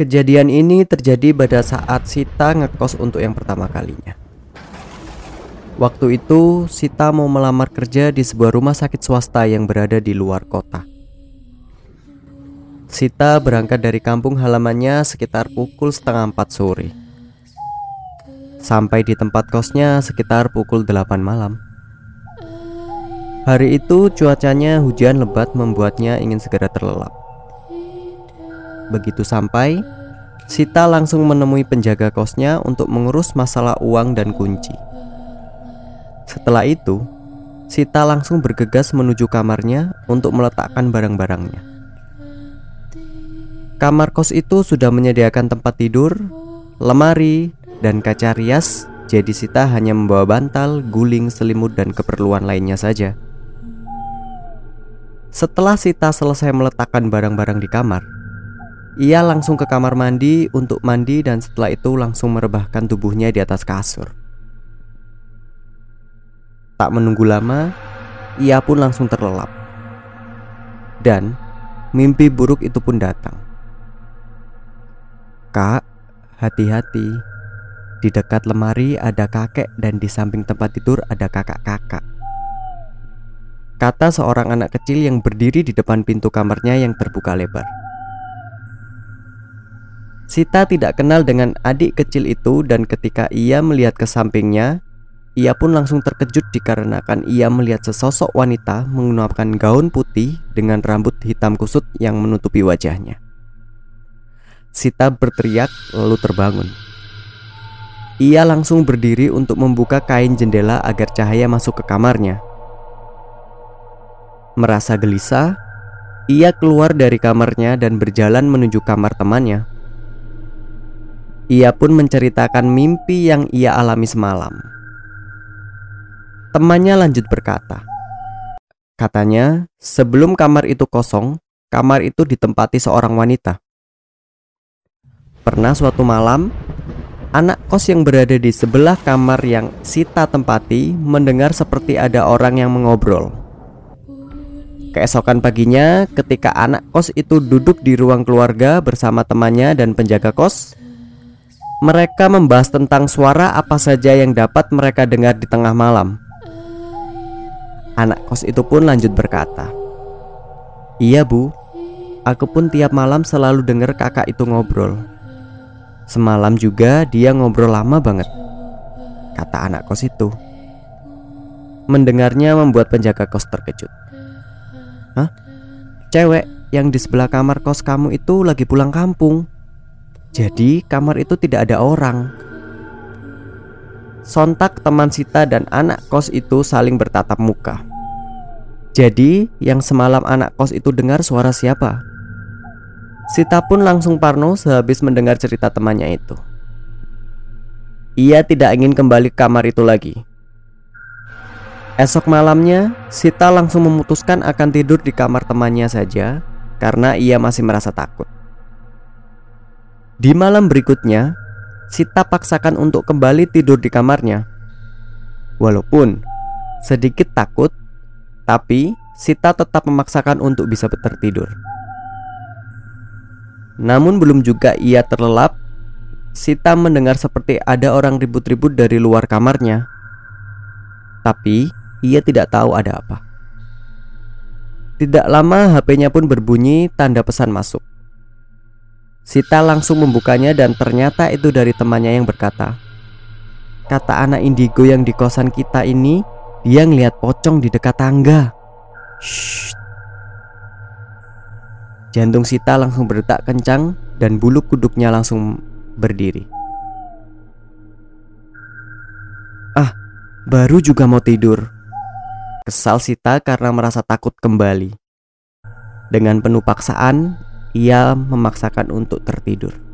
Kejadian ini terjadi pada saat Sita ngekos untuk yang pertama kalinya. Waktu itu, Sita mau melamar kerja di sebuah rumah sakit swasta yang berada di luar kota. Sita berangkat dari kampung halamannya sekitar pukul setengah empat sore. Sampai di tempat kosnya sekitar pukul delapan malam. Hari itu cuacanya hujan lebat membuatnya ingin segera terlelap. Begitu sampai, Sita langsung menemui penjaga kosnya untuk mengurus masalah uang dan kunci. Setelah itu, Sita langsung bergegas menuju kamarnya untuk meletakkan barang-barangnya. Kamar kos itu sudah menyediakan tempat tidur, lemari, dan kaca rias, jadi Sita hanya membawa bantal, guling, selimut, dan keperluan lainnya saja. Setelah Sita selesai meletakkan barang-barang di kamar, ia langsung ke kamar mandi untuk mandi dan setelah itu langsung merebahkan tubuhnya di atas kasur. Tak menunggu lama, ia pun langsung terlelap. Dan mimpi buruk itu pun datang. Kak, hati-hati. Di dekat lemari ada kakek dan di samping tempat tidur ada kakak-kakak. Kata seorang anak kecil yang berdiri di depan pintu kamarnya yang terbuka lebar. Sita tidak kenal dengan adik kecil itu dan ketika ia melihat ke sampingnya, ia pun langsung terkejut dikarenakan ia melihat sesosok wanita menggunakan gaun putih dengan rambut hitam kusut yang menutupi wajahnya. Sita berteriak lalu terbangun. Ia langsung berdiri untuk membuka kain jendela agar cahaya masuk ke kamarnya. Merasa gelisah, ia keluar dari kamarnya dan berjalan menuju kamar temannya. Ia pun menceritakan mimpi yang ia alami semalam. Temannya lanjut berkata, Katanya, sebelum kamar itu kosong, kamar itu ditempati seorang wanita. Pernah suatu malam, anak kos yang berada di sebelah kamar yang Sita tempati mendengar seperti ada orang yang mengobrol. Keesokan paginya, ketika anak kos itu duduk di ruang keluarga bersama temannya dan penjaga kos, mereka membahas tentang suara apa saja yang dapat mereka dengar di tengah malam. Anak kos itu pun lanjut berkata, "Iya, Bu. Aku pun tiap malam selalu dengar kakak itu ngobrol. Semalam juga dia ngobrol lama banget." Kata anak kos itu. Mendengarnya membuat penjaga kos terkejut. "Hah? Cewek yang di sebelah kamar kos kamu itu lagi pulang kampung?" Jadi kamar itu tidak ada orang Sontak teman Sita dan anak kos itu saling bertatap muka Jadi yang semalam anak kos itu dengar suara siapa? Sita pun langsung parno sehabis mendengar cerita temannya itu Ia tidak ingin kembali ke kamar itu lagi Esok malamnya, Sita langsung memutuskan akan tidur di kamar temannya saja karena ia masih merasa takut. Di malam berikutnya, Sita paksakan untuk kembali tidur di kamarnya. Walaupun sedikit takut, tapi Sita tetap memaksakan untuk bisa tertidur. Namun belum juga ia terlelap, Sita mendengar seperti ada orang ribut-ribut dari luar kamarnya. Tapi ia tidak tahu ada apa. Tidak lama HP-nya pun berbunyi tanda pesan masuk. Sita langsung membukanya dan ternyata itu dari temannya yang berkata Kata anak indigo yang di kosan kita ini Dia ngeliat pocong di dekat tangga. Shh. Jantung Sita langsung berdetak kencang Dan bulu kuduknya langsung berdiri. Ah, baru juga mau tidur Kesal Sita karena merasa takut kembali. Dengan penuh paksaan ia memaksakan untuk tertidur.